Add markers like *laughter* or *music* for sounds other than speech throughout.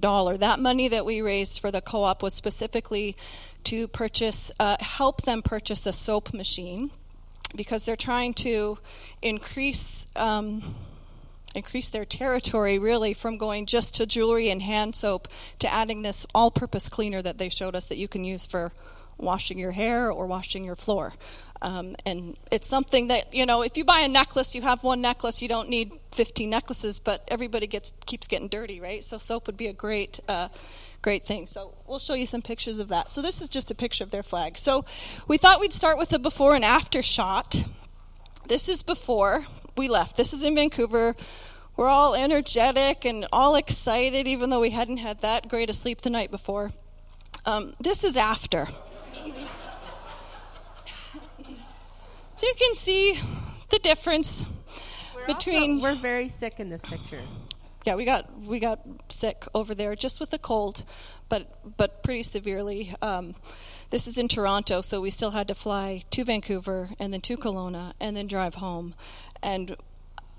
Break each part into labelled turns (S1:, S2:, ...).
S1: dollar. That money that we raised for the co op was specifically to purchase, uh, help them purchase a soap machine because they're trying to increase. Um, increase their territory really from going just to jewelry and hand soap to adding this all purpose cleaner that they showed us that you can use for washing your hair or washing your floor. Um, and it's something that you know if you buy a necklace you have one necklace you don't need 15 necklaces but everybody gets keeps getting dirty right? So soap would be a great uh, great thing. So we'll show you some pictures of that. So this is just a picture of their flag. So we thought we'd start with a before and after shot. This is before we left. This is in vancouver. We're all energetic and all excited even though we hadn't had that great a sleep the night before. Um, this is after So you can see the difference
S2: We're
S1: between.
S2: also, we're very sick in this picture.
S1: yeah, we got we got sick over there just with a cold, but but pretty severely. Um, this is in Toronto, so we still had to fly to Vancouver and then to Kelowna and then drive home, and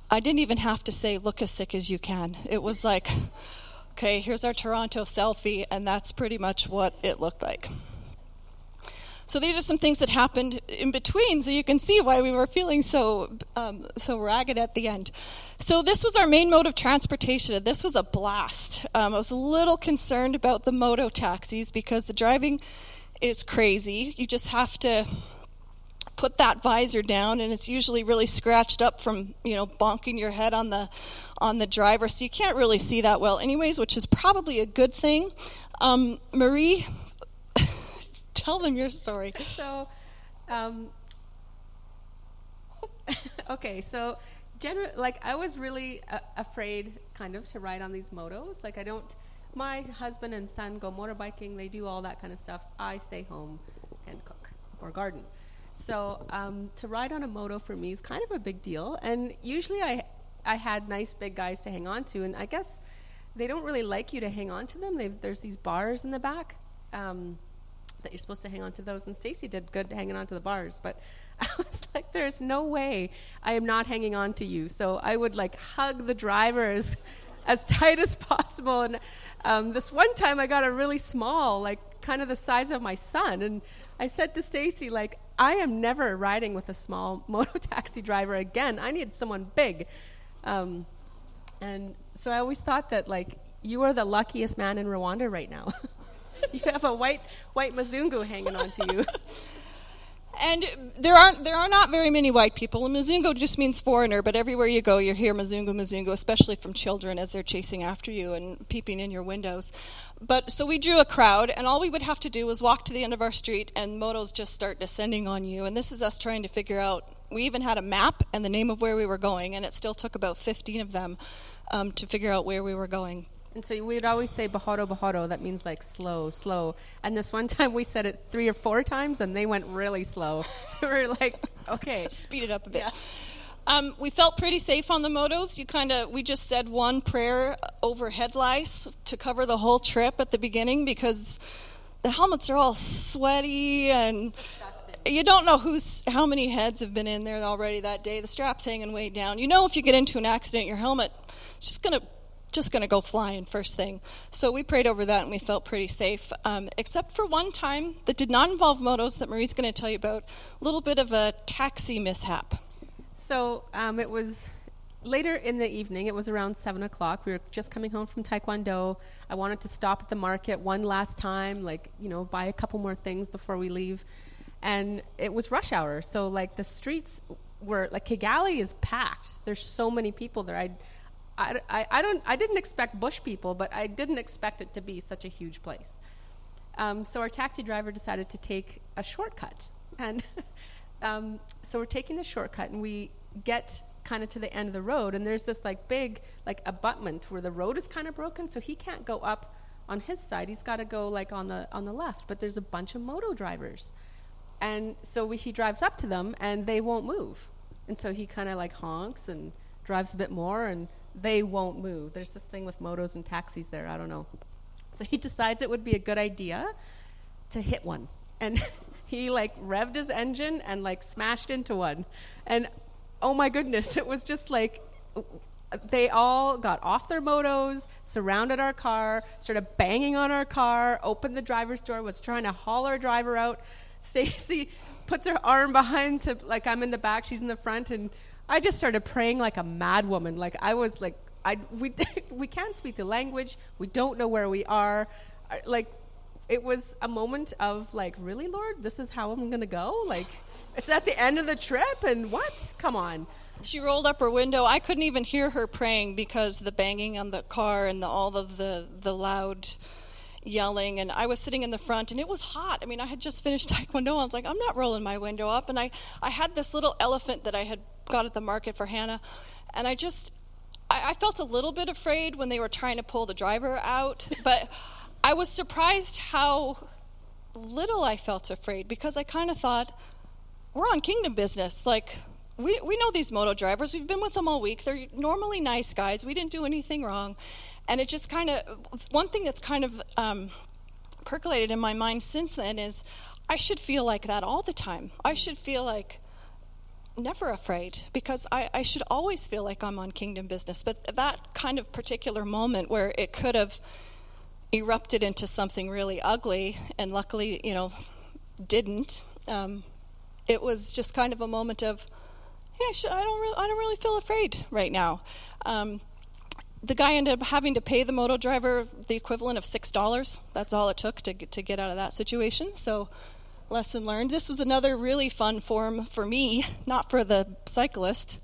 S1: I didn't even have to say look as sick as you can. It was like, *laughs* okay, here's our Toronto selfie, and that's pretty much what it looked like. So these are some things that happened in between, so you can see why we were feeling so um, so ragged at the end. So this was our main mode of transportation. This was a blast. Um, I was a little concerned about the moto taxis because the driving is crazy. You just have to put that visor down, and it's usually really scratched up from you know bonking your head on the on the driver, so you can't really see that well, anyways, which is probably a good thing. Um, Marie tell them your story. *laughs*
S2: So, um, *laughs* okay, so general like I was really uh, afraid, kind of, to ride on these motos. Like I don't. My husband and son go motorbiking. They do all that kind of stuff. I stay home and cook or garden. So um, to ride on a moto for me is kind of a big deal. And usually I I had nice big guys to hang on to, and I guess they don't really like you to hang on to them. They've, there's these bars in the back. Um, that you're supposed to hang on to those. And Stacy did good hanging on to the bars, but *laughs* I was like, there's no way I am not hanging on to you. So I would like hug the drivers *laughs* as tight as possible. And um, this one time I got a really small, like kind of the size of my son. And I said to Stacy, like, I am never riding with a small *laughs* moto taxi driver again. I need someone big. Um, and so I always thought that like you are the luckiest man in Rwanda right now. *laughs* you have a white white Mzungu hanging on to you. *laughs*
S1: And there aren't there are not very many white people. And Mzungu just means foreigner, but everywhere you go, you hear Mzungu, Mzungu, especially from children as they're chasing after you and peeping in your windows. But so we drew a crowd, and all we would have to do was walk to the end of our street, and motos just start descending on you. And this is us trying to figure out. We even had a map and the name of where we were going, and it still took about 15 of them um, to figure out where we were going.
S2: And so we'd always say buhoro buhoro. That means like slow, slow. And this one *laughs* time we said it three or four times, and they went really slow. *laughs* we were like, okay, *laughs*
S1: speed it up a bit.
S2: Yeah.
S1: Um, we felt pretty safe on the motos. You kind of we just said one prayer over head lice to cover the whole trip at the beginning because the helmets are all sweaty and you don't know who's how many heads have been in there already that day. The strap's hanging way down. You know if you get into an accident, your helmet is just gonna just going to go flying first thing. So we prayed over that and we felt pretty safe, um, except for one time that did not involve motos that Marie's going to tell you about. A little bit of a taxi mishap.
S2: So um, it was later in the evening. It was around seven o'clock. We were just coming home from Taekwondo. I wanted to stop at the market one last time, like you know, buy a couple more things before we leave. And it was rush hour, so like the streets were like Kigali is packed. There's so many people there. I, I, I, I don't I didn't expect bush people, but I didn't expect it to be such a huge place. Um, so our taxi driver decided to take a shortcut, and *laughs* um, so we're taking the shortcut, and we get kind of to the end of the road, and there's this like big like abutment where the road is kind of broken, so he can't go up on his side. He's got to go like on the on the left, but there's a bunch of moto drivers, and so we, he drives up to them, and they won't move, and so he kind of like honks and drives a bit more, and they won't move. There's this thing with motos and taxis there. I don't know. So he decides it would be a good idea to hit one. And *laughs* he like revved his engine and like smashed into one. And oh my goodness, it was just like they all got off their motos, surrounded our car, started banging on our car, opened the driver's door, was trying to haul our driver out. *laughs* Stacy puts her arm behind to like I'm in the back, she's in the front, and I just started praying like a mad woman. Like I was like I we *laughs* we can't speak the language, we don't know where we are, like it was a moment of like really Lord, this is how I'm gonna go. Like it's at the end of the trip, and what? Come on.
S1: She rolled up her window. I couldn't even hear her praying because the banging on the car and the, all of the, the loud yelling. And I was sitting in the front and it was hot. I mean, I had just finished *laughs* Taekwondo. I was like, I'm not rolling my window up. And I, I had this little elephant that I had got at the market for Hannah. And I just, I, I felt a little bit afraid when they were trying to pull the driver out. *laughs* But I was surprised how little I felt afraid because I kind of thought, we're on kingdom business. Like, we, we know these moto drivers. We've been with them all week. They're normally nice guys. We didn't do anything wrong. And it just kind of, one thing that's kind of um, percolated in my mind since then is I should feel like that all the time. I should feel like never afraid because I, I should always feel like I'm on kingdom business. But that kind of particular moment where it could have erupted into something really ugly, and luckily, you know, didn't. Um, it was just kind of a moment of, I, should, I don't really, I don't really feel afraid right now. Um, the guy ended up having to pay the moto driver the equivalent of six dollars. That's all it took to to get out of that situation. So, lesson learned. This was another really fun form for me, not for the cyclist.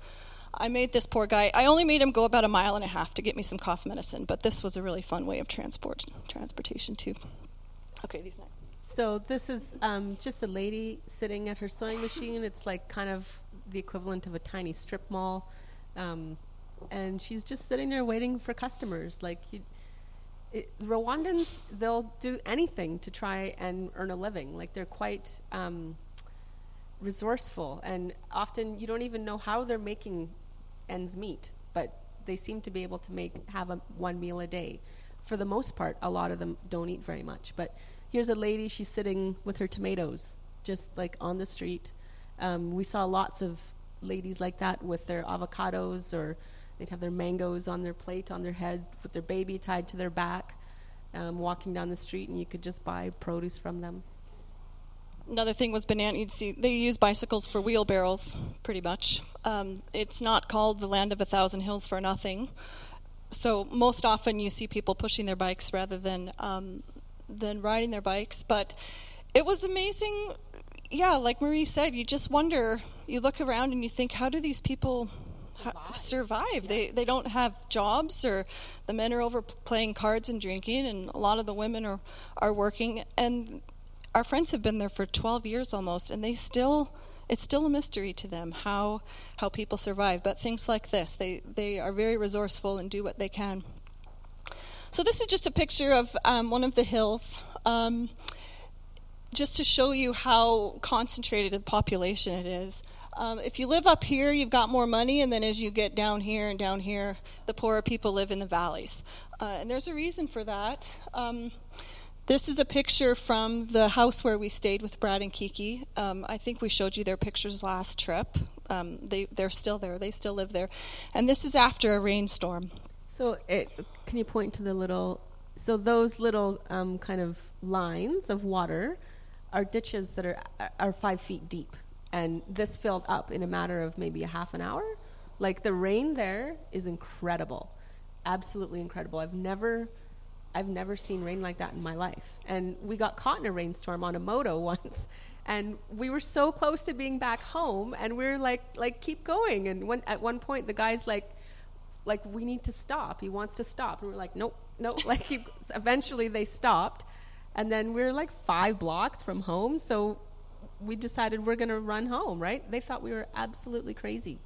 S1: I made this poor guy. I only made him go about a mile and a half to get me some cough medicine, but this was a really fun way of transport transportation too. Okay, these next.
S2: So this is um, just a lady sitting at her sewing machine. It's like kind of the equivalent of a tiny strip mall, um, and she's just sitting there waiting for customers. Like you, it, Rwandans, they'll do anything to try and earn a living. Like they're quite um, resourceful, and often you don't even know how they're making ends meet, but they seem to be able to make have a one meal a day. For the most part, a lot of them don't eat very much. But here's a lady; she's sitting with her tomatoes, just like on the street, um, we saw lots of ladies like that with their avocados or they'd have their mangoes on their plate on their head with their baby tied to their back um, walking down the street and you could just buy produce from them.
S1: Another thing was banana you'd see they use bicycles for wheelbarrows pretty much. Um, it's not called the land of a thousand hills for nothing. So most often you see people pushing their bikes rather than um, than riding their bikes but it was amazing. Yeah, like Marie said, you just wonder. You look around and you think, how do these people survive? Survive? They they don't have jobs, or the men are over playing cards and drinking, and a lot of the women are are working. And our friends have been there for 12 years almost, and they still it's still a mystery to them how how people survive. But things like this, they they are very resourceful and do what they can. So this is just a picture of um, one of the hills. Um, just to show you how concentrated a population it is. Um, if you live up here, you've got more money, and then as you get down here and down here, the poorer people live in the valleys. Uh, and there's a reason for that. Um, this is a picture from the house where we stayed with Brad and Kiki. Um, I think we showed you their pictures last trip. Um, they, they're still there, they still live there. And this is after a rainstorm.
S2: So, it, can you point to the little, so those little um, kind of lines of water are ditches that are are five feet deep, and this filled up in a matter of maybe a half an hour. Like the rain there is incredible, absolutely incredible. I've never. I've never seen rain like that in my life. And we got caught in a rainstorm on a moto *laughs* once, and we were so close to being back home, and we are like, like keep going. And when, at one point, the guy's like, like we need to stop. He wants to stop, and we're like, nope, nope. *laughs* Like he, eventually, they stopped, and then we are like five blocks from home, so we decided we're going to run home, right? They thought we were absolutely crazy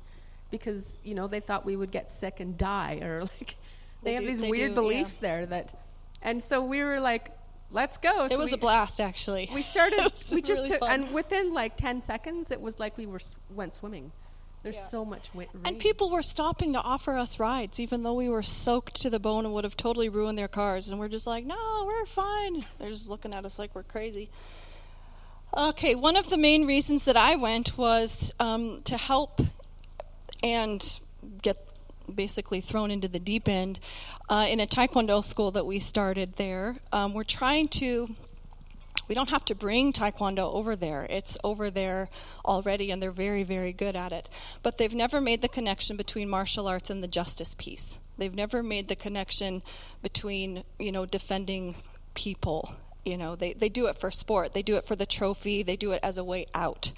S2: because, you know, they thought we would get sick and die or *laughs* like they, they have do, these they weird do, beliefs yeah. there that and so we were like let's go.
S1: So it was
S2: we,
S1: a blast, actually.
S2: We started. *laughs* we just really took, fun. and within like ten seconds, it was like we were went swimming. There's yeah. so much rain.
S1: And people were stopping to offer us rides, even though we were soaked to the bone and would have totally ruined their cars. And we're just like, no, we're fine. They're just looking at us like we're crazy. Okay, one of the main reasons that I went was um, to help and get basically thrown into the deep end uh, in a taekwondo school that we started there. Um, we're trying to we don't have to bring taekwondo over there. It's over there already, and they're very, very good at it. But they've never made the connection between martial arts and the justice piece. They've never made the connection between, you know, defending people. You know, they, they do it for sport, they do it for the trophy, they do it as a way out.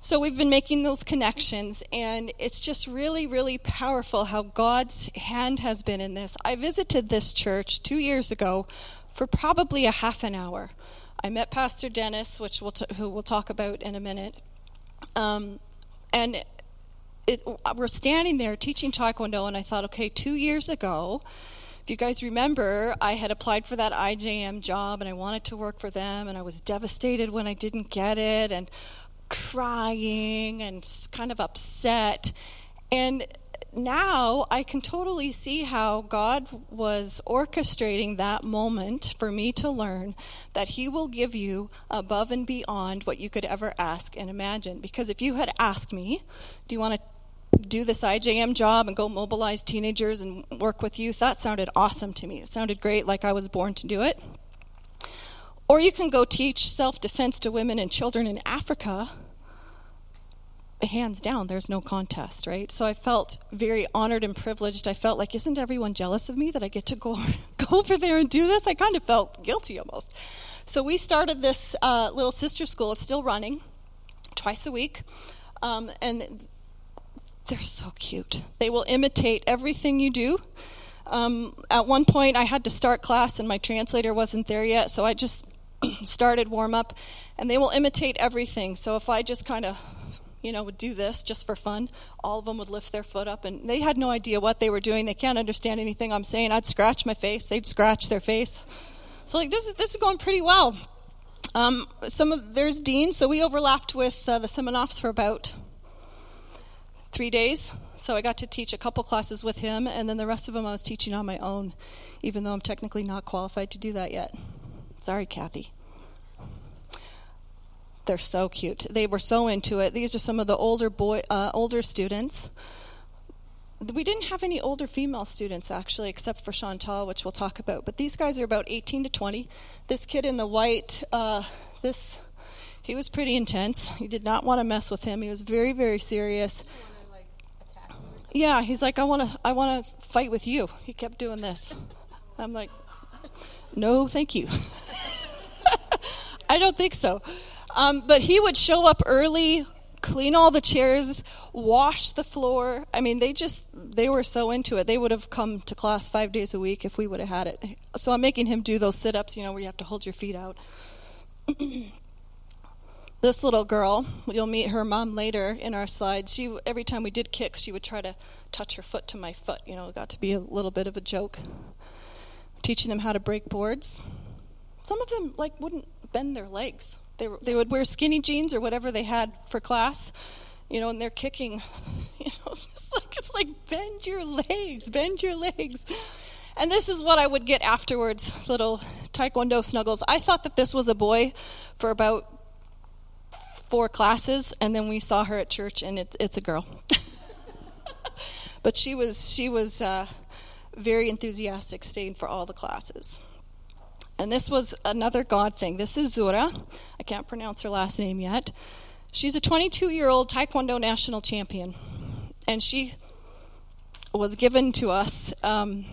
S1: So we've been making those connections, and it's just really, really powerful how God's hand has been in this. I visited this church two years ago for probably a half an hour. I met Pastor Dennis, which we'll t- who we'll talk about in a minute. Um, and it, we're standing there teaching Taekwondo, and I thought, okay, two years ago, if you guys remember, I had applied for that IJM job and I wanted to work for them, and I was devastated when I didn't get it, and crying and kind of upset. And now I can totally see how God was orchestrating that moment for me to learn that He will give you above and beyond what you could ever ask and imagine. Because if you had asked me, do you want to do this IJM job and go mobilize teenagers and work with youth, that sounded awesome to me. It sounded great, like I was born to do it. Or you can go teach self defense to women and children in Africa hands down, there's no contest, right? So I felt very honored and privileged. I felt like, isn't everyone jealous of me that I get to go, *laughs* go over there and do this? I kind of felt guilty almost. So we started this uh, little sister school. It's still running twice a week. Um, and they're so cute. They will imitate everything you do. Um, at one point, I had to start class, and my translator wasn't there yet, so I just *clears throat* started warm up, and they will imitate everything. So if I just kind of you know, would do this just for fun. All of them would lift their foot up, and they had no idea what they were doing. They can't understand anything I'm saying. I'd scratch my face, they'd scratch their face. So, like, this is this is going pretty well. Um, some of there's Dean, so we overlapped with uh, the Seminoffs for about three days. So I got to teach a couple classes with him, and then the rest of them I was teaching on my own, even though I'm technically not qualified to do that yet. Sorry, Kathy. They're so cute. They were so into it. These are some of the older boy, uh, older students. We didn't have any older female students actually, except for Chantal, which we'll talk about. But these guys are about 18 to 20. This kid in the white, uh, this, he was pretty intense. You did not want to mess with him. He was very, very serious. Yeah, he's like, I want to, I want to fight with you. He kept doing this. I'm like, no, thank you. *laughs* I don't think so. Um, but he would show up early, clean all the chairs, wash the floor. I mean, they just they were so into it. They would have come to class five days a week if we would have had it. So I'm making him do those sit-ups, you know, where you have to hold your feet out. *clears throat* this little girl, you'll meet her mom later in our slides. She every time we did kicks, she would try to touch her foot to my foot. You know, it got to be a little bit of a joke. Teaching them how to break boards. Some of them like wouldn't bend their legs. They, they would wear skinny jeans or whatever they had for class, you know, and they're kicking, *laughs* you know, *laughs* it's like, it's like bend your legs, bend your legs. And this is what I would get afterwards, little taekwondo snuggles. I thought that this was a boy for about four classes, and then we saw her at church, and it, it's a girl. *laughs* but she was she was uh, very enthusiastic, staying for all the classes. And this was another God thing. This is Zura. I can't pronounce her last name yet. She's a 22 year old Taekwondo national champion. And she was given to us um,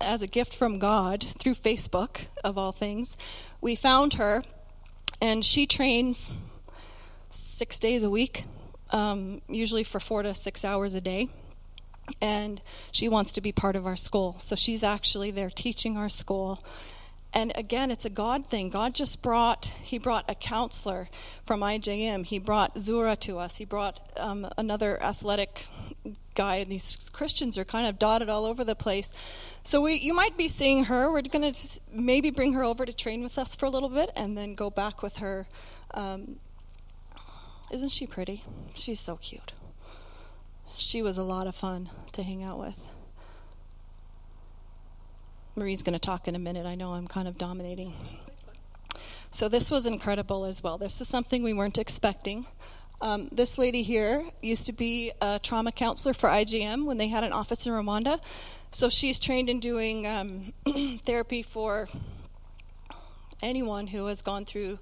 S1: as a gift from God through Facebook, of all things. We found her, and she trains six days a week, um, usually for four to six hours a day. And she wants to be part of our school. So she's actually there teaching our school. And again it's a god thing. God just brought he brought a counselor from ijm he brought zura to us. He brought um, another athletic guy. And these christians are kind of dotted all over the place. So we, you might be seeing her. We're going to maybe bring her over to train with us for a little bit and then go back with her um, isn't she pretty she's so cute she was a lot of fun to hang out with Marie's going to talk in a minute. I know I'm kind of dominating. So this was incredible as well. This is something we weren't expecting. Um, this lady here used to be a trauma counselor for IJM when they had an office in Rwanda. So she's trained in doing um, *clears throat* therapy for anyone who has gone through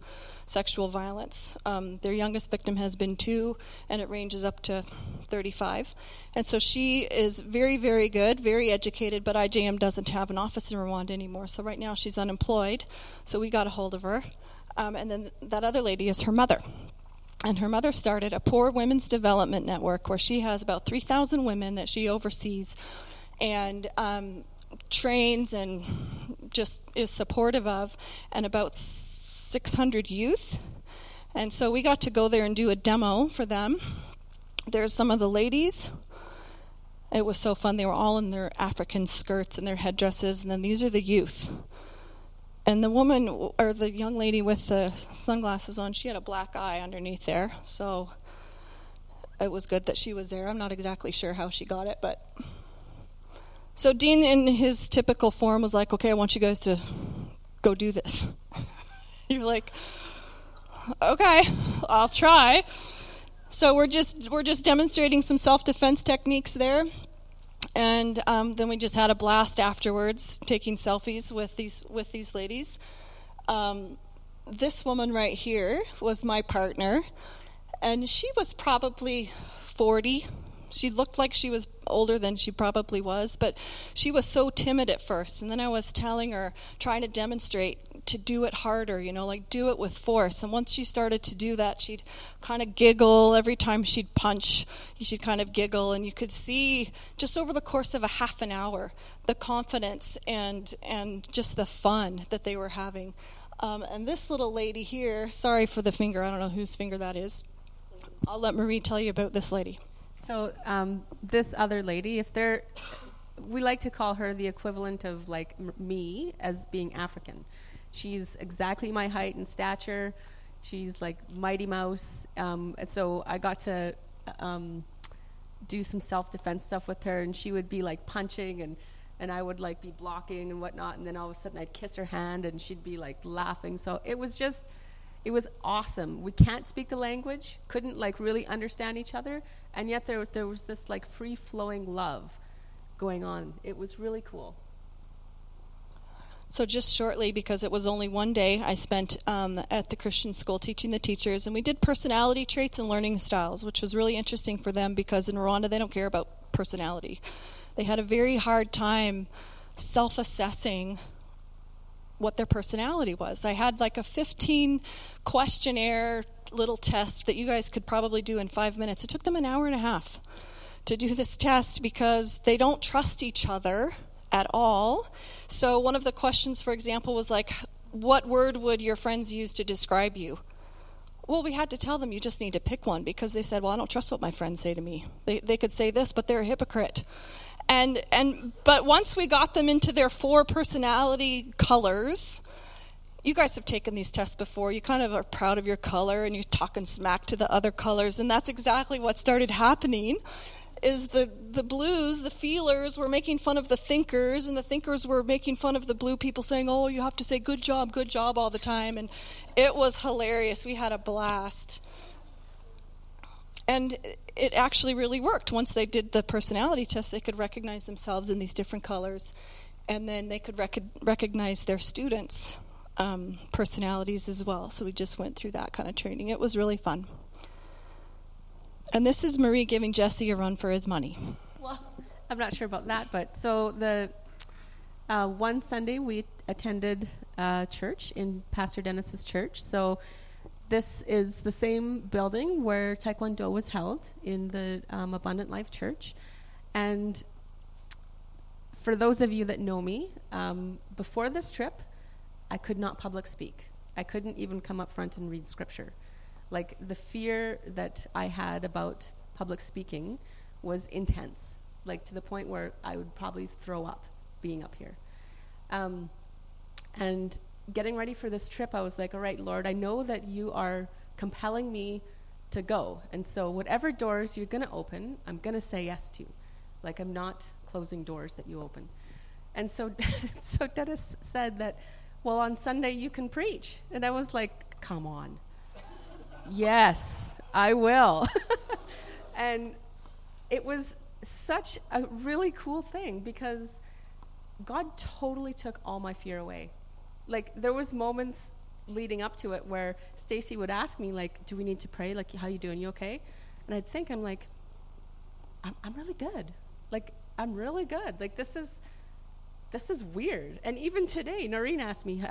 S1: sexual violence. Um, their youngest victim has been two, and it ranges up to 35. And so she is very, very good, very educated, but IJM doesn't have an office in Rwanda anymore. So right now she's unemployed. So we got a hold of her. Um, and then that other lady is her mother. And her mother started a poor women's development network where she has about 3,000 women that she oversees and um, trains and just is supportive of, and about 600 youth. And so we got to go there and do a demo for them. There's some of the ladies. It was so fun. They were all in their African skirts and their headdresses, and then these are the youth. And the woman, or the young lady with the sunglasses on, she had a black eye underneath there. So it was good that she was there. I'm not exactly sure how she got it, but. So Dean, in his typical form, was like, okay, I want you guys to go do this. *laughs* You're like, okay, I'll try. So we're just we're just demonstrating some self defense techniques there, and um, then we just had a blast afterwards, taking selfies with these with these ladies. Um, this woman right here was my partner, and she was probably forty. She looked like she was older than she probably was, but she was so timid at first. And then I was telling her, trying to demonstrate to do it harder, you know, like do it with force. And once she started to do that, she'd kind of giggle every time she'd punch. She'd kind of giggle, and you could see just over the course of a half an hour the confidence and and just the fun that they were having. Um, and this little lady here, sorry for the finger, I don't know whose finger that is. I'll let Marie tell you about this lady.
S2: So um, this other lady, if they're, we like to call her the equivalent of like m- me as being African. She's exactly my height and stature. She's like Mighty Mouse. Um, and so I got to um, do some self defense stuff with her, and she would be like punching, and, and I would like be blocking and whatnot. And then all of a sudden I'd kiss her hand, and she'd be like laughing. So it was just, it was awesome. We can't speak the language, couldn't like really understand each other, and yet there, there was this like free flowing love going on. It was really cool.
S1: So, just shortly, because it was only one day, I spent um, at the Christian school teaching the teachers, and we did personality traits and learning styles, which was really interesting for them because in Rwanda they don't care about personality. They had a very hard time self assessing what their personality was. I had like a 15 questionnaire little test that you guys could probably do in five minutes. It took them an hour and a half to do this test because they don't trust each other at all. So, one of the questions, for example, was like, What word would your friends use to describe you? Well, we had to tell them you just need to pick one because they said, Well, I don't trust what my friends say to me. They, they could say this, but they're a hypocrite. And, and, but once we got them into their four personality colors, you guys have taken these tests before. You kind of are proud of your color and you're talking smack to the other colors, and that's exactly what started happening is the, the blues, the feelers were making fun of the thinkers, and the thinkers were making fun of the blue people, saying, Oh, you have to say good job, good job all the time. And it was hilarious. We had a blast. And it actually really worked. Once they did the personality test, they could recognize themselves in these different colors, and then they could rec- recognize their students' um, personalities as well. So we just went through that kind of training. It was really fun. And this is Marie giving Jesse a run for his money.
S2: Well, I'm not sure about that, but so the uh, one Sunday we attended uh, church in Pastor Dennis's church. So this is the same building where Taekwondo was held in the um, Abundant Life Church, and for those of you that know me, um, before this trip, I could not public speak. I couldn't even come up front and read scripture like the fear that I had about public speaking was intense, like to the point where I would probably throw up being up here. Um, and getting ready for this trip, I was like, all right, Lord, I know that you are compelling me to go. And so, whatever doors you're going to open, I'm going to say yes to. Like, I'm not closing doors that you open. And so, *laughs* so Dennis said that, well, on Sunday you can preach. And I was like, come on. Yes, I will. *laughs* and it was such a really cool thing because God totally took all my fear away. Like there was moments leading up to it where Stacy would ask me like, "Do we need to pray? Like, how you doing? You okay?" And I'd think I'm like, "I'm, I'm really good. Like, I'm really good. Like this is this is weird." And even today, Noreen asked me,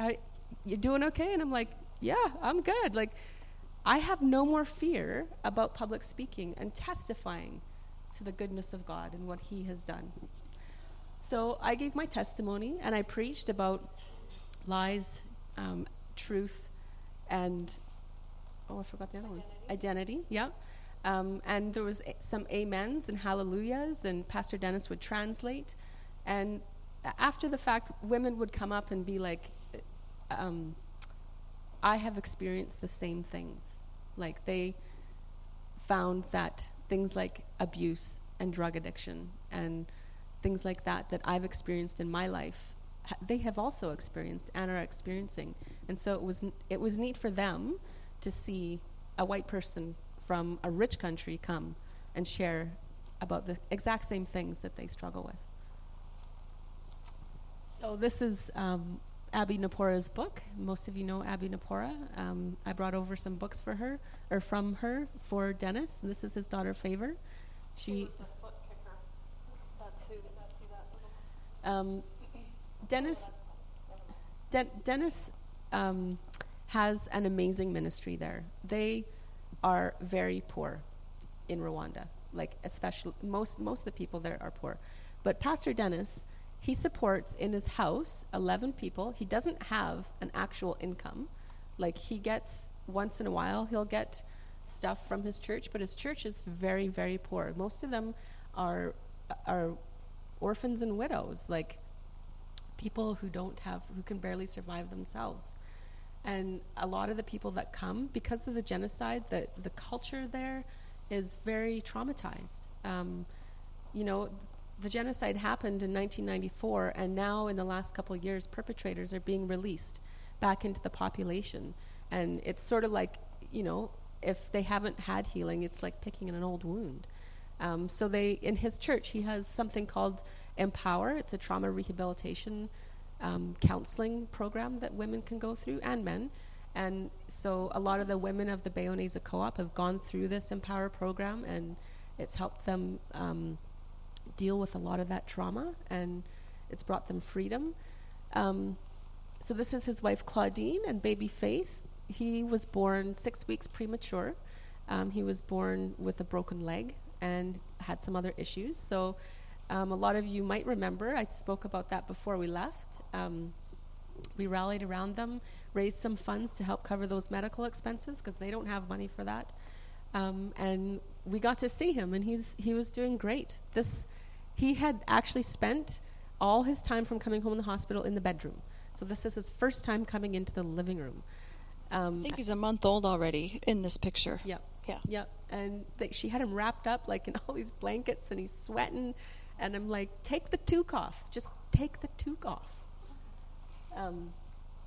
S2: "You doing okay?" And I'm like, "Yeah, I'm good." Like, I have no more fear about public speaking and testifying to the goodness of God and what He has done. So I gave my testimony and I preached about lies, um, truth, and oh, I forgot the other one. Identity, yeah. Um, and there was a- some amens and hallelujahs, and Pastor Dennis would translate. And after the fact, women would come up and be like, um, "I have experienced the same things." Like they found that things like abuse and drug addiction and things like that that I've experienced in my life they have also experienced and are experiencing. And so it was, n- it was neat for them to see a white person from a rich country come and share about the exact same things that they struggle with. So this is um, Abby Napora's book. Most of you know Abby Napora. Um, I brought over some books for her, or from her, for Dennis. And this is his daughter, Favor. She. Um, Dennis, De- Dennis um, has an amazing ministry there. They are very poor in Rwanda. Like especially most most of the people there are poor, but Pastor Dennis, he supports in his house eleven people. He doesn't have an actual income, like he gets once in a while he'll get stuff from his church, but his church is very very poor. Most of them are are orphans and widows. Like people who don't have, who can barely survive themselves. And a lot of the people that come, because of the genocide, the, the culture there is very traumatized. Um, you know, the genocide happened in 1994, and now in the last couple years, perpetrators are being released back into the population. And it's sort of like, you know, if they haven't had healing, it's like picking an old wound. Um, so they, in his church, he has something called Empower. It's a trauma rehabilitation um, counseling program that women can go through and men. And so a lot of the women of the Bayonesa Co-op have gone through this Empower program, and it's helped them um, deal with a lot of that trauma, and it's brought them freedom. Um, so this is his wife Claudine and baby Faith. He was born six weeks premature. Um, he was born with a broken leg and had some other issues. So um, a lot of you might remember, I spoke about that before we left. Um, we rallied around them, raised some funds to help cover those medical expenses because they don't have money for that. Um, and we got to see him, and he's he was doing great. This he had actually spent all his time from coming home in the hospital in the bedroom. So this is his first time coming into the living room.
S1: Um, I think he's a month old already in this picture.
S2: Yep.
S1: Yeah.
S2: Yep. And th- she had him wrapped up like in all these blankets, and he's sweating and I'm like, take the toque off. Just take the toque off.
S1: Um,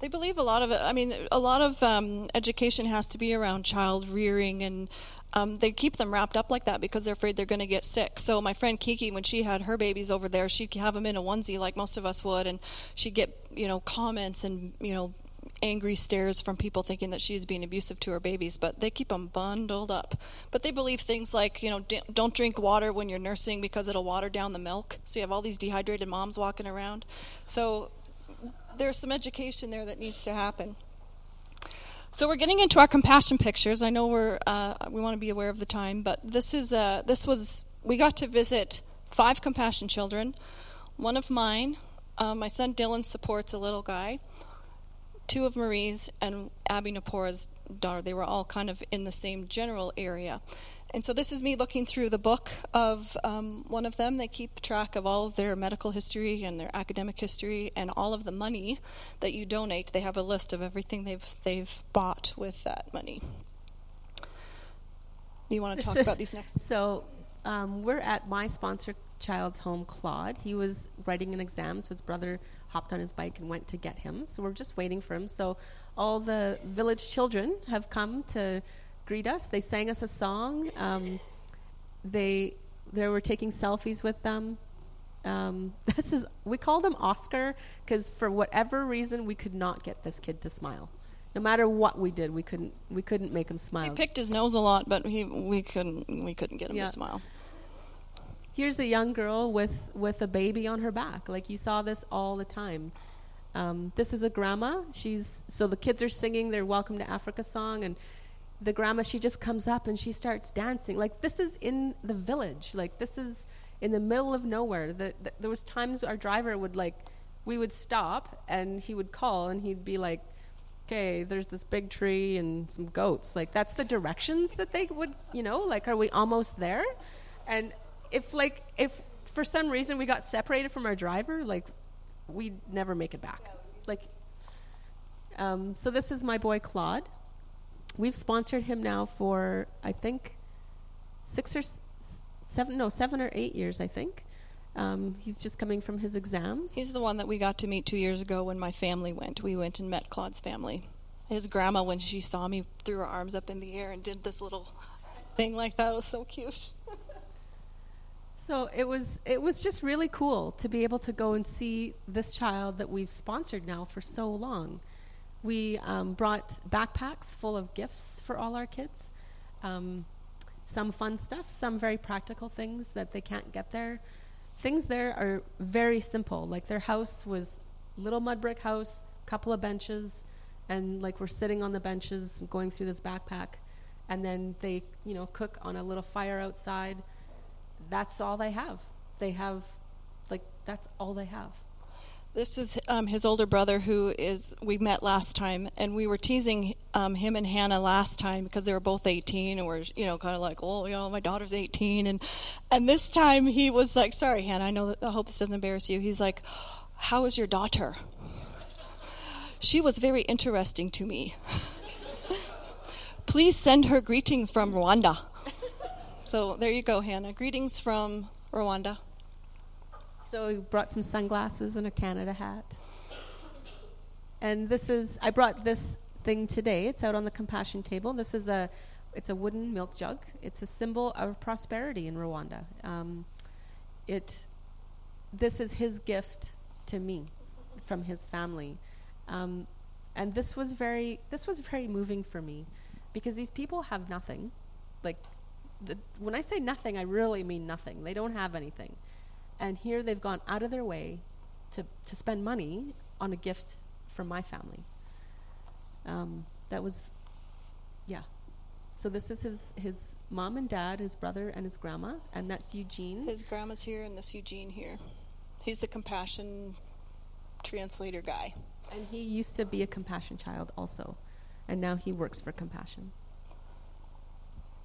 S1: they believe a lot of it. I mean, a lot of um, education has to be around child rearing, and um, they keep them wrapped up like that because they're afraid they're going to get sick. So my friend Kiki, when she had her babies over there, she'd have them in a onesie like most of us would, and she'd get you know comments and you know angry stares from people thinking that she's being abusive to her babies, but they keep them bundled up. But they believe things like, you know, don't drink water when you're nursing because it'll water down the milk. So you have all these dehydrated moms walking around. So there's some education there that needs to happen. So we're getting into our compassion pictures. I know we're uh, we want to be aware of the time, but this is uh, this was we got to visit five compassion children. One of mine, uh, my son Dylan supports a little guy two of Marie's and Abby Napora's daughter. They were all kind of in the same general area. And so this is me looking through the book of um, one of them. They keep track of all of their medical history and their academic history and all of the money that you donate. They have a list of everything they've they've bought with that money. You want to talk *laughs* about these next?
S2: So um, we're at my sponsor child's home, Claude. He was writing an exam, so his brother hopped on his bike and went to get him. So we're just waiting for him. So all the village children have come to greet us. They sang us a song. Um, they they were taking selfies with them. Um, *laughs* this is we called him Oscar because for whatever reason we could not get this kid to smile. No matter what we did, we couldn't we couldn't make him smile.
S1: He picked his nose a lot, but he we couldn't we couldn't get him
S2: Yeah.
S1: to smile.
S2: Here's a young girl with with a baby on her back. Like you saw this all the time. Um, this is a grandma. She's so the kids are singing their "Welcome to Africa" song, and the grandma she just comes up and she starts dancing. Like this is in the village. Like this is in the middle of nowhere. The, the, there was times our driver would like we would stop and he would call and he'd be like, "Okay, there's this big tree and some goats." Like that's the directions that they would, you know, like are we almost there? And if like if for some reason we got separated from our driver, like we'd never make it back. Like um, so this is my boy Claude. We've sponsored him now for I think six or s- seven, no, seven or eight years. I think um, he's just coming from his exams.
S1: He's the one that we got to meet two years ago when my family went. We went and met Claude's family. His grandma, when she saw me, threw her arms up in the air and did this little thing like that. It was so cute. *laughs*
S2: So it was it was just really cool to be able to go and see this child that we've sponsored now for so long. We um, brought backpacks full of gifts for all our kids. Um, some fun stuff, some very practical things that they can't get there. Things there are very simple. Like their house was little mud brick house, couple of benches, and like we're sitting on the benches going through this backpack, and then they you know cook on a little fire outside that's all they have. They have, like, that's all they have.
S1: This is um, his older brother who is we met last time, and we were teasing um, him and Hannah last time because they were both 18, and we're you know kind of like, oh, you know, my daughter's 18, and and this time he was like, sorry, Hannah, I know that I hope this doesn't embarrass you. He's like, how is your daughter? She was very interesting to me. *laughs* Please send her greetings from Rwanda. So there you go, Hannah. Greetings from Rwanda.
S2: So we brought some sunglasses and a Canada hat. And this is, I brought this thing today. It's out on the compassion table. This is a, it's a wooden milk jug. It's a symbol of prosperity in Rwanda. Um, it, this is his gift to me from his family. Um, and this was very, this was very moving for me because these people have nothing. Like, the, when I say nothing, I really mean nothing. They don't have anything. And here they've gone out of their way to, to spend money on a gift from my family. Um, that was, yeah. So this is his, his mom and dad, his brother and his grandma, and that's Eugene.
S1: His grandma's here and this Eugene here. He's the compassion translator guy.
S2: And he used to be a compassion child also, and now he works for compassion.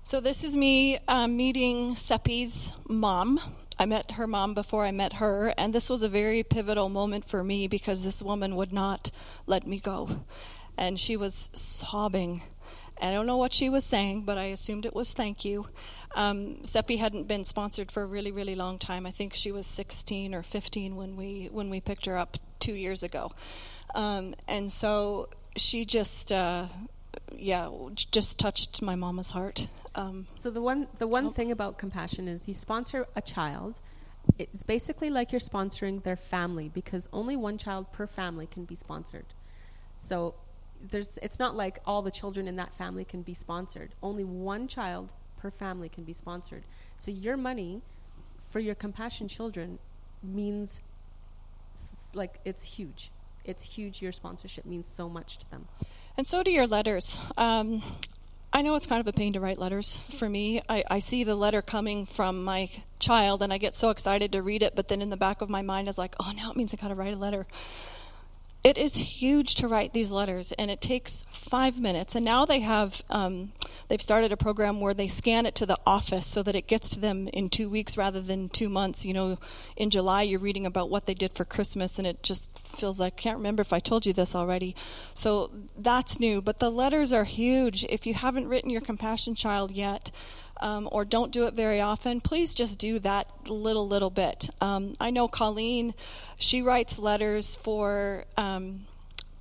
S1: So this is me um, meeting Seppi's mom. I met her mom before I met her, and this was a very pivotal moment for me because this woman would not let me go. And she was sobbing. I don't know what she was saying, but I assumed it was thank you. Um, Seppi hadn't been sponsored for a really, really long time. I think she was 16 or 15 when we when we picked her up two years ago, um, and so she just, uh, yeah, just touched my mama's heart. Um,
S2: So the one the one
S1: Oh.
S2: thing about compassion is you sponsor a child. It's basically like you're sponsoring their family because only one child per family can be sponsored. So there's it's not like all the children in that family can be sponsored. Only one child per family can be sponsored. So your money for your compassion children means s- like it's huge. It's huge. Your sponsorship means so much to them.
S1: And so do your letters. Um, I know it's kind of a pain to write letters for me. I, I see the letter coming from my child and I get so excited to read it, but then in the back of my mind is like, oh, now it means I got to write a letter. It is huge to write these letters, and it takes five minutes. And now they have um, they've started a program where they scan it to the office so that it gets to them in two weeks rather than two months. You know, in July you're reading about what they did for Christmas, and it just feels like I can't remember if I told you this already. So that's new, but the letters are huge. If you haven't written your compassion child yet, um, or don't do it very often, please just do that little, little bit. Um, I know Colleen, she writes letters for um,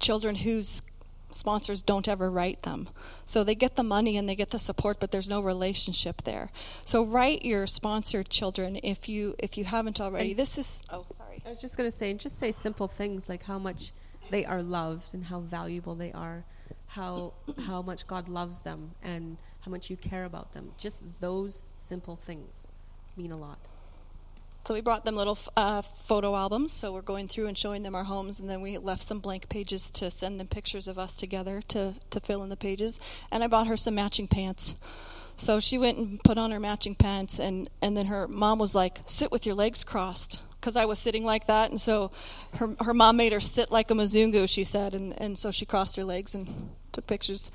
S1: children whose sponsors don't ever write them. So they get the money and they get the support, but there's no relationship there. So write your sponsored children if you if you haven't already.
S2: And
S1: this is oh sorry.
S2: I was just going to say, just say simple things like how much they are loved and how valuable they are, how how much God loves them and how much you care about them. Just those simple things mean a lot.
S1: So we brought them little uh, photo albums. So we're going through and showing them our homes, and then we left some blank pages to send them pictures of us together to to fill in the pages. And I bought her some matching pants. So she went and put on her matching pants, and and then her mom was like, "Sit with your legs crossed." Because I was sitting like that, and so her her mom made her sit like a Mzungu, she said, and, and so she crossed her legs and took pictures.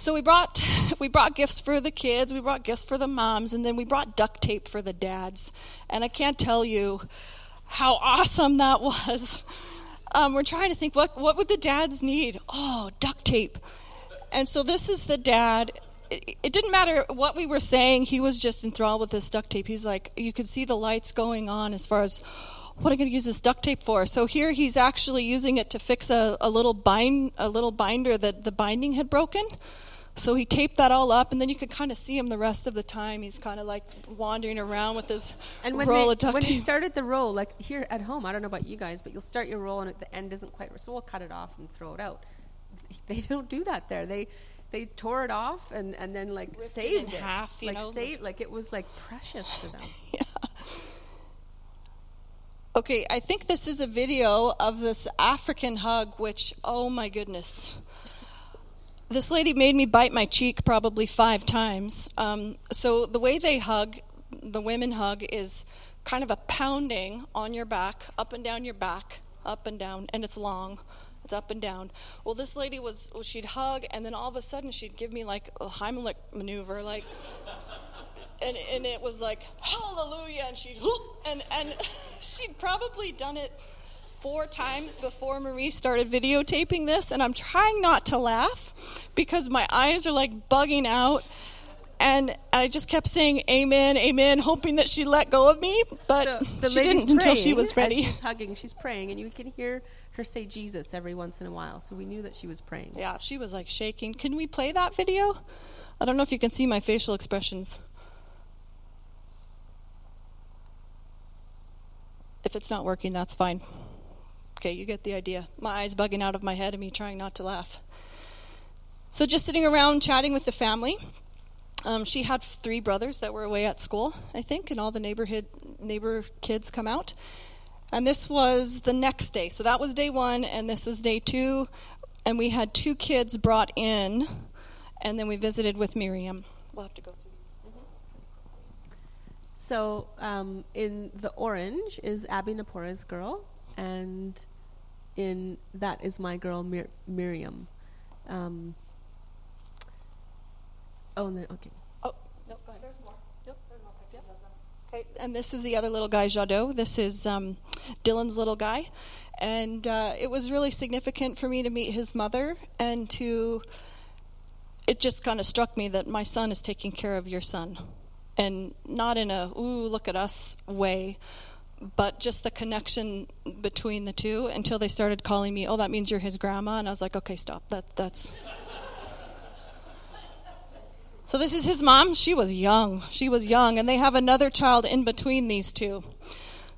S1: So we brought *laughs* we brought gifts for the kids, we brought gifts for the moms, and then we brought duct tape for the dads. And I can't tell you how awesome that *laughs* was. Um, we're trying to think what what would the dads need? Oh, duct tape. And so this is the dad. It, didn't matter what we were saying; he was just enthralled with this duct tape. He's like, you could see the lights going on as far as what am I going to use this duct tape for? So here he's actually using it to fix a, a little bind a little binder that the binding had broken. So he taped that all up, and then you could kind of see him the rest of the time. He's kind of like wandering around with his
S2: and when
S1: roll
S2: they,
S1: of duct
S2: when
S1: tape.
S2: he started the roll, like here at home, I don't know about you guys, but you'll start your roll and at the end isn't quite, so we'll cut it off and throw it out. *laughs* They don't do that there. They they tore it off and, and then like
S1: Ripped it
S2: saved
S1: in half, you
S2: like
S1: know.
S2: saved, like it was like precious to them. *laughs* Yeah.
S1: Okay, I think this is a video of this African hug, which, oh my goodness. This lady made me bite my cheek probably five times. Um, so, the way they hug, the women hug, is kind of a pounding on your back, up and down your back, up and down, and it's long. It's up and down. Well, this lady was, well, she'd hug, and then all of a sudden she'd give me like a Heimlich maneuver, like, and, and it was like hallelujah and she'd *laughs* and and *laughs* she'd probably done it four times before marie started videotaping this and i'm trying not to laugh because my eyes are like bugging out and i just kept saying amen amen hoping that she'd let go of me but
S2: So the
S1: she didn't until she was ready
S2: she's hugging, she's praying, and you can hear her say Jesus every once in a while. So we knew that she was praying.
S1: yeah she was like shaking can we play that video i don't know if you can see my facial expressions If it's not working, that's fine. Okay, you get the idea. My eyes bugging out of my head and me trying not to laugh. So, just sitting around chatting with the family. Um, she had three brothers that were away at school, I think, and all the neighborhood neighbor kids come out. And this was the next day. So that was day one, and this was day two. And we had two kids brought in, and then we visited with Miriam. We'll have to go through these.
S2: So um, in the orange is Abby Napora's girl, and in that is my girl Mir- Miriam. Um, oh, and then okay.
S1: Oh, no, go ahead. There's more. Yep, there's more pictures of them. Okay, and this is the other little guy, Jadot. This is um, Dylan's little guy. And uh, it was really significant for me to meet his mother and to. It just kind of struck me that my son is taking care of your son. And not in a, ooh, look at us way, but just the connection between the two until they started calling me, oh, that means you're his grandma. And I was like, okay, stop. That, that's. *laughs* So this is his mom. She was young. She was young, and they have another child in between these two.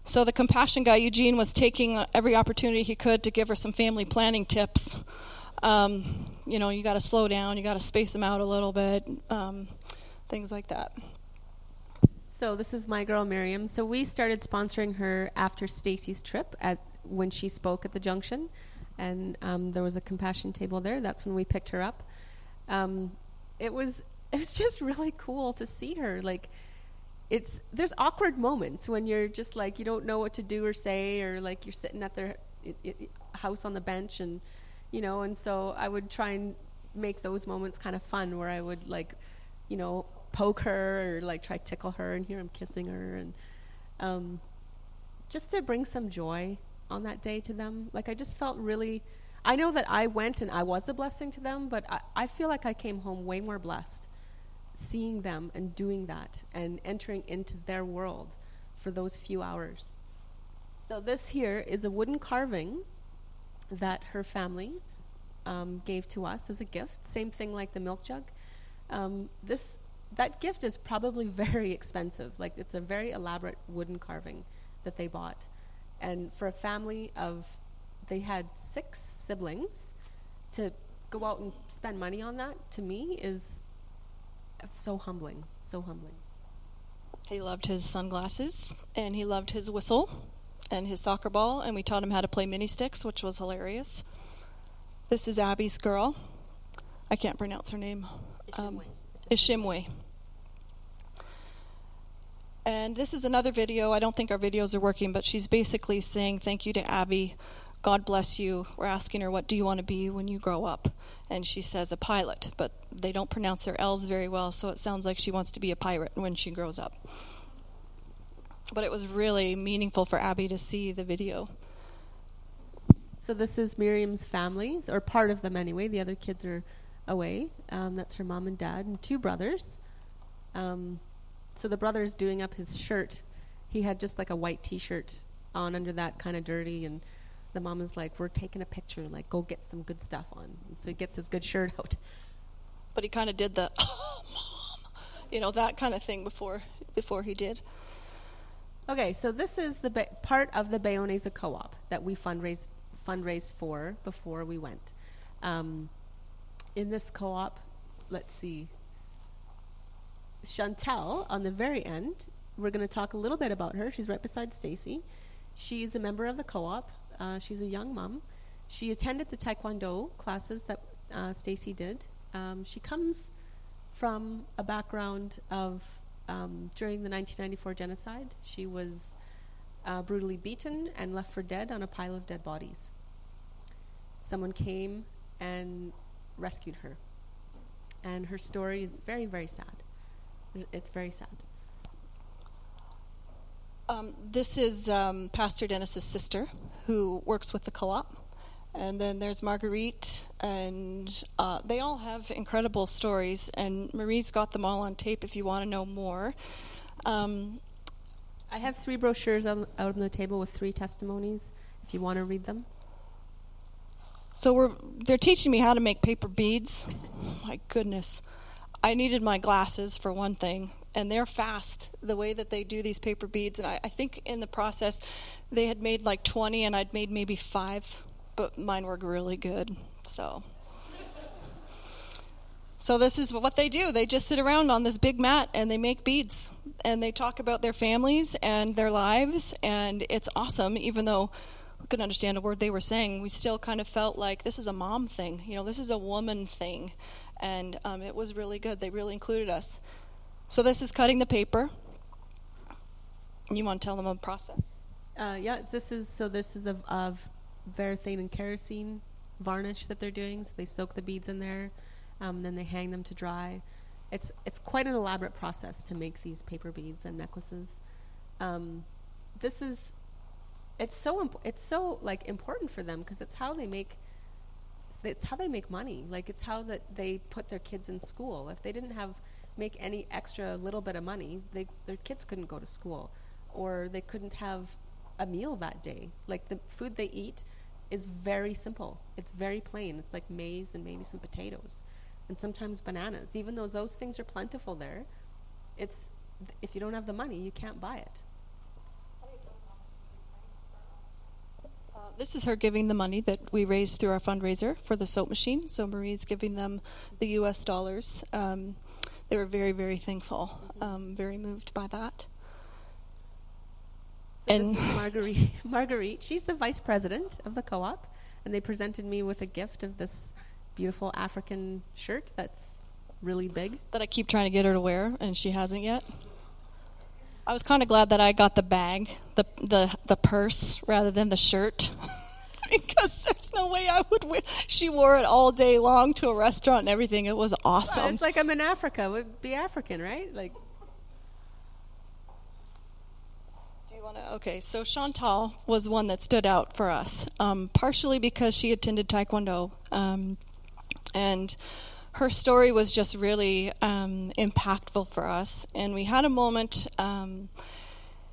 S1: So the compassion guy Eugene was taking every opportunity he could to give her some family planning tips. Um, you know, you got to slow down. You got to space them out a little bit. Um, things like that.
S2: So this is my girl Miriam. So we started sponsoring her after Stacy's trip at when she spoke at the junction, and um, there was a compassion table there. That's when we picked her up. Um, it was *laughs* it was just really cool to see her. Like it's there's awkward moments when you're just like you don't know what to do or say, or like you're sitting at their house on the bench, and you know. And so I would try and make those moments kind of fun, where I would like, you know, poke her or like try tickle her and hear him kissing her and um, just to bring some joy on that day to them like i just felt really i know that i went and i was a blessing to them but i, I feel like i came home way more blessed seeing them and doing that and entering into their world for those few hours so this here is a wooden carving that her family um, gave to us as a gift. Same thing like the milk jug. Um, this that gift is probably *laughs* very expensive. Like it's a very elaborate wooden carving that they bought, and for a family of, they had six siblings, to go out and spend money on that to me is so humbling, so humbling.
S1: He loved his sunglasses and he loved his whistle and his soccer ball, and we taught him how to play mini sticks, which was hilarious. This is Abby's girl. I can't pronounce her name. Um, Ishimwe. And this is another video. I don't think our videos are working, but she's basically saying thank you to Abby. God bless you. We're asking her, what do you want to be when you grow up? And she says, a pilot. But they don't pronounce their L's very well, so it sounds like she wants to be a pirate when she grows up. But it was really meaningful for Abby to see the video.
S2: So this is Miriam's family, or part of them anyway. The other kids are away. Um, that's her mom and dad and two brothers. Um, so the brother's doing up his shirt. He had just like a white T-shirt on under that, kind of dirty, and the mom is like, "We're taking a picture. Like, go get some good stuff on." And so he gets his good shirt out.
S1: But he kind of did the, oh, mom, you know, that kind of thing before before he did.
S2: Okay, so this is the ba- part of the Bayonesa co-op that we fundraised fundraised for before we went. Um, in this co-op, let's see. Chantel, on the very end, we're going to talk a little bit about her. She's right beside Stacy. She's a member of the co-op. Uh, she's a young mom. She attended the Taekwondo classes that uh, Stacy did. Um, she comes from a background of um, during the 1994 genocide. She was uh, brutally beaten and left for dead on a pile of dead bodies. Someone came and rescued her. And her story is very, very sad. It's very sad.
S1: Um, this is um, Pastor Dennis's sister who works with the co op. And then there's Marguerite, and uh, they all have incredible stories. And Marie's got them all on tape if you want to know more. Um,
S2: I have three brochures on, out on the table with three testimonies if you want to read them.
S1: So we're they're teaching me how to make paper beads. my goodness. I needed my glasses for one thing, and they're fast the way that they do these paper beads. And I, I think in the process, they had made like 20, and I'd made maybe five, but mine were really good. So. So this is what they do. They just sit around on this big mat and they make beads and they talk about their families and their lives and it's awesome even though we couldn't understand a word they were saying. We still kind of felt like this is a mom thing. You know, this is a woman thing. And um, it was really good. They really included us. So this is cutting the paper. You want to tell them a process?
S2: Uh, yeah, this is so. This is of, of varathane and kerosene varnish that they're doing. So they soak the beads in there, um, then they hang them to dry. It's it's quite an elaborate process to make these paper beads and necklaces. Um, this is it's so imp- it's so like important for them because it's how they make it's how they make money. Like it's how that they put their kids in school. If they didn't have make any extra little bit of money, they their kids couldn't go to school, or they couldn't have a meal that day. Like the food they eat is very simple. It's very plain. It's like maize and maybe some potatoes, and sometimes bananas. Even though those things are plentiful there, it's if you don't have the money, you can't buy it.
S1: This is her giving the money that we raised through our fundraiser for the soap machine. So Marie's giving them the U.S. dollars. Um, they were very, very thankful, um, very moved by that.
S2: So and Marguerite. *laughs* Marguerite, she's the vice president of the co-op, and they presented me with a gift of this beautiful African shirt that's really big.
S1: That I keep trying to get her to wear, and she hasn't yet. I was kind of glad that I got the bag, the the the purse rather than the shirt. *laughs* because there's no way I would wear. She wore it all day long to a restaurant and everything. It was awesome.
S2: Well, it's like I'm in Africa. Would be African, right? Like.
S1: Do you want to? Okay, so Chantal was one that stood out for us, um, partially because she attended Taekwondo, um, and her story was just really um, impactful for us. And we had a moment. Um,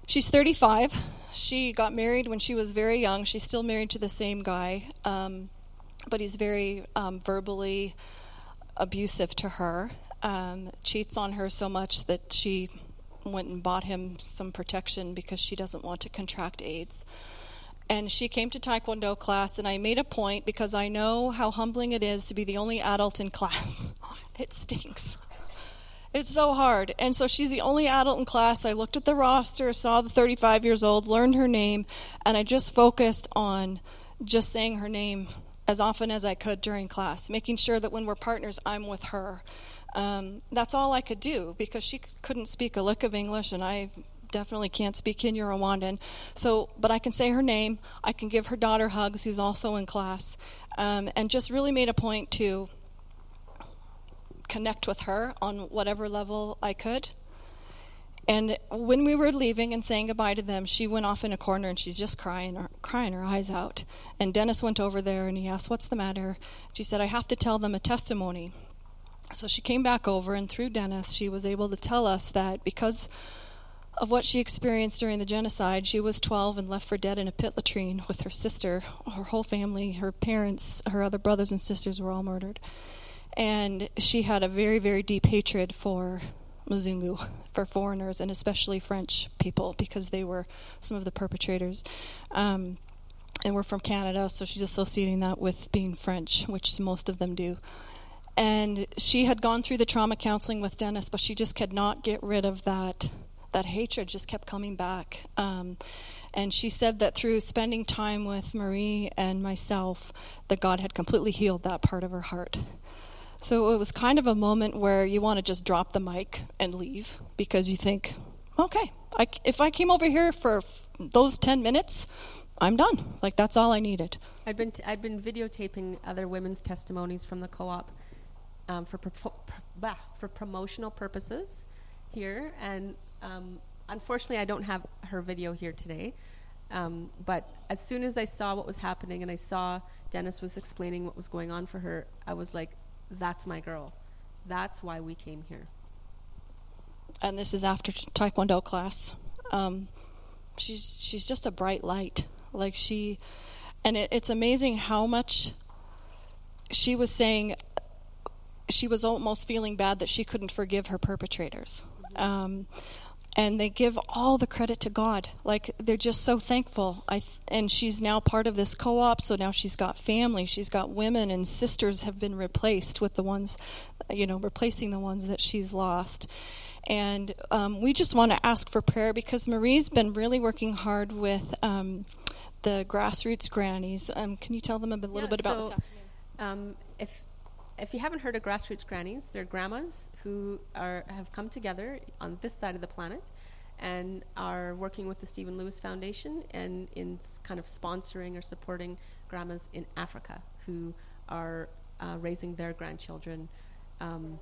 S1: she's 35. She got married when she was very young. She's still married to the same guy. Um, but he's very um, verbally abusive to her. Um, cheats on her so much that she went and bought him some protection because she doesn't want to contract AIDS. And she came to Taekwondo class, and I made a point because I know how humbling it is to be the only adult in class. *laughs* it stinks. It's so hard. And so she's the only adult in class. I looked at the roster, saw the 35 years old, learned her name, and I just focused on just saying her name as often as I could during class, making sure that when we're partners, I'm with her. Um, that's all I could do because she couldn't speak a lick of English, and I definitely can't speak Kinyarwanda. So, but I can say her name. I can give her daughter hugs, who's also in class, um, and just really made a point to connect with her on whatever level I could. And when we were leaving and saying goodbye to them, she went off in a corner and she's just crying, or crying her eyes out. And Dennis went over there and he asked, "What's the matter?" She said, "I have to tell them a testimony." So she came back over, and through Dennis, she was able to tell us that because of what she experienced during the genocide, she was 12 and left for dead in a pit latrine with her sister, her whole family, her parents, her other brothers and sisters were all murdered. And she had a very, very deep hatred for Mzungu, for foreigners, and especially French people, because they were some of the perpetrators. Um, and we're from Canada, so she's associating that with being French, which most of them do and she had gone through the trauma counseling with Dennis, but she just could not get rid of that that hatred. Just kept coming back. Um, and she said that through spending time with Marie and myself, that God had completely healed that part of her heart. So it was kind of a moment where you want to just drop the mic and leave because you think, okay, I, if I came over here for those 10 minutes, I'm done. Like that's all I needed.
S2: I'd been t- I'd been videotaping other women's testimonies from the co-op, um, for, pro- pro- for promotional purposes here. And um, unfortunately, I don't have her video here today. Um, but as soon as I saw what was happening and I saw Dennis was explaining what was going on for her, I was like, that's my girl. That's why we came here.
S1: And this is after Taekwondo class. Um, she's she's just a bright light. Like she, and it, it's amazing how much she was saying she was almost feeling bad that she couldn't forgive her perpetrators. Um, and they give all the credit to God. Like they're just so thankful. I th- and she's now part of this co-op, so now she's got family. She's got women and sisters have been replaced with the ones, you know, replacing the ones that she's lost. And um, we just want to ask for prayer because Marie's been really working hard with um, the grassroots grannies. Um, can you tell them a little
S2: yeah,
S1: bit about
S2: so,
S1: this?
S2: Um, if if you haven't heard of grassroots grannies, they're grandmas who are have come together on this side of the planet and are working with the Stephen Lewis Foundation and in kind of sponsoring or supporting grandmas in Africa who are uh, raising their grandchildren. Um,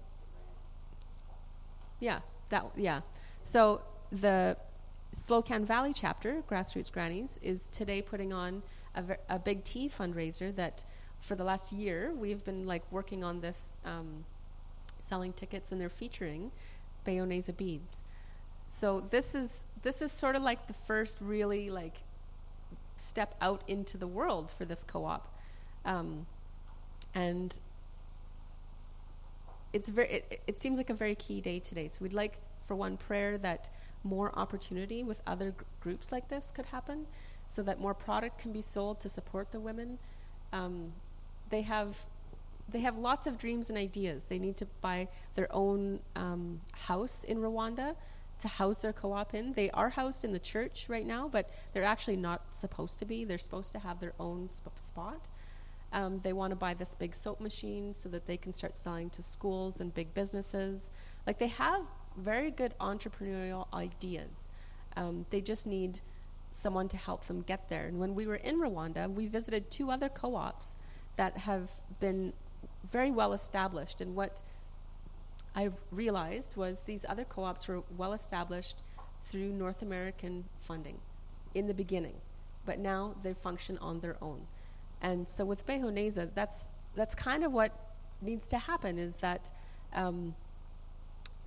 S2: yeah, that yeah. So the Slocan Valley chapter, Grassroots Grannies, is today putting on a, ver- a big tea fundraiser that for the last year, we've been like working on this, um, selling tickets, and they're featuring Bayonesa beads. So this is this is sort of like the first really like step out into the world for this co-op, um, and it's very. It, it seems like a very key day today. So we'd like, for one, prayer that more opportunity with other gr- groups like this could happen, so that more product can be sold to support the women. Um, they have they have lots of dreams and ideas. They need to buy their own um, house in Rwanda to house their co-op in. They are housed in the church right now, but they're actually not supposed to be. They're supposed to have their own sp- spot. Um, they want to buy this big soap machine so that they can start selling to schools and big businesses. Like they have very good entrepreneurial ideas. Um, they just need someone to help them get there. And when we were in Rwanda, we visited two other co-ops that have been very well established. And what I realized was these other co ops were well established through North American funding in the beginning, but now they function on their own. And so with Behoneza, that's, that's kind of what needs to happen is that um,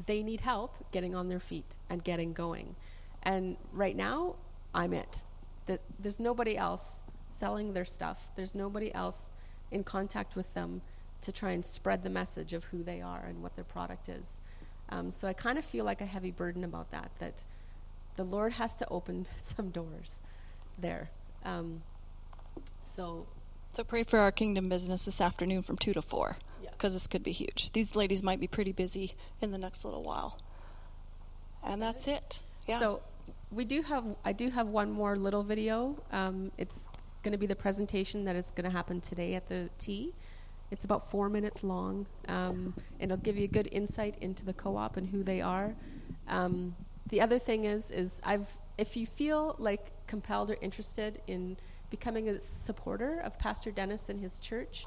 S2: they need help getting on their feet and getting going. And right now, I'm it. That there's nobody else selling their stuff. There's nobody else in contact with them to try and spread the message of who they are and what their product is. Um, so I kind of feel like a heavy burden about that, that the Lord has to open *laughs* some doors there. Um, so,
S1: So pray for our kingdom business this afternoon from 2 to 4
S2: Yeah.
S1: because this could be huge. These ladies might be pretty busy in the next little while. And that's it. Yeah.
S2: So we do have, I do have one more little video. Um, it's going to be the presentation that is going to happen today at the tea. It's about four minutes long, um, and it'll give you a good insight into the co-op and who they are. Um, the other thing is, is I've, if you feel like compelled or interested in becoming a supporter of Pastor Dennis and his church,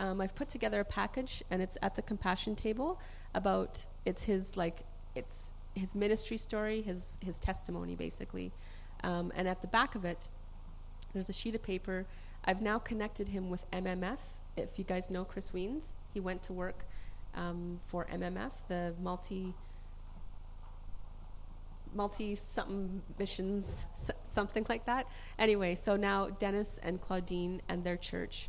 S2: um, I've put together a package, and it's at the compassion table about it's his like it's his ministry story, his his testimony basically, um, and at the back of it, there's a sheet of paper. I've now connected him with MMF. If you guys know Chris Weens, he went to work um, for MMF, the multi multi something missions, something like that. Anyway, so now Dennis and Claudine and their church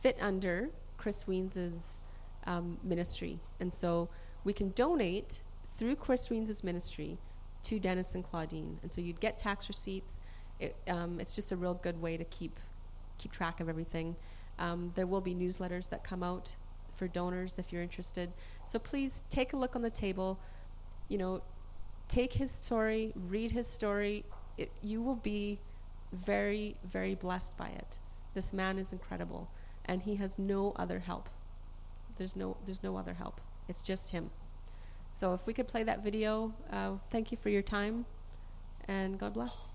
S2: fit under Chris Weens's um, ministry, and so we can donate through Chris Weens's ministry to Dennis and Claudine, and so you'd get tax receipts. It, um, it's just a real good way to keep keep track of everything. Um, there will be newsletters that come out for donors if you're interested. So please take a look on the table. You know, take his story, read his story. It, you will be very, very blessed by it. This man is incredible, and he has no other help. There's no, there's no other help. It's just him. So if we could play that video, uh, thank you for your time, and God bless.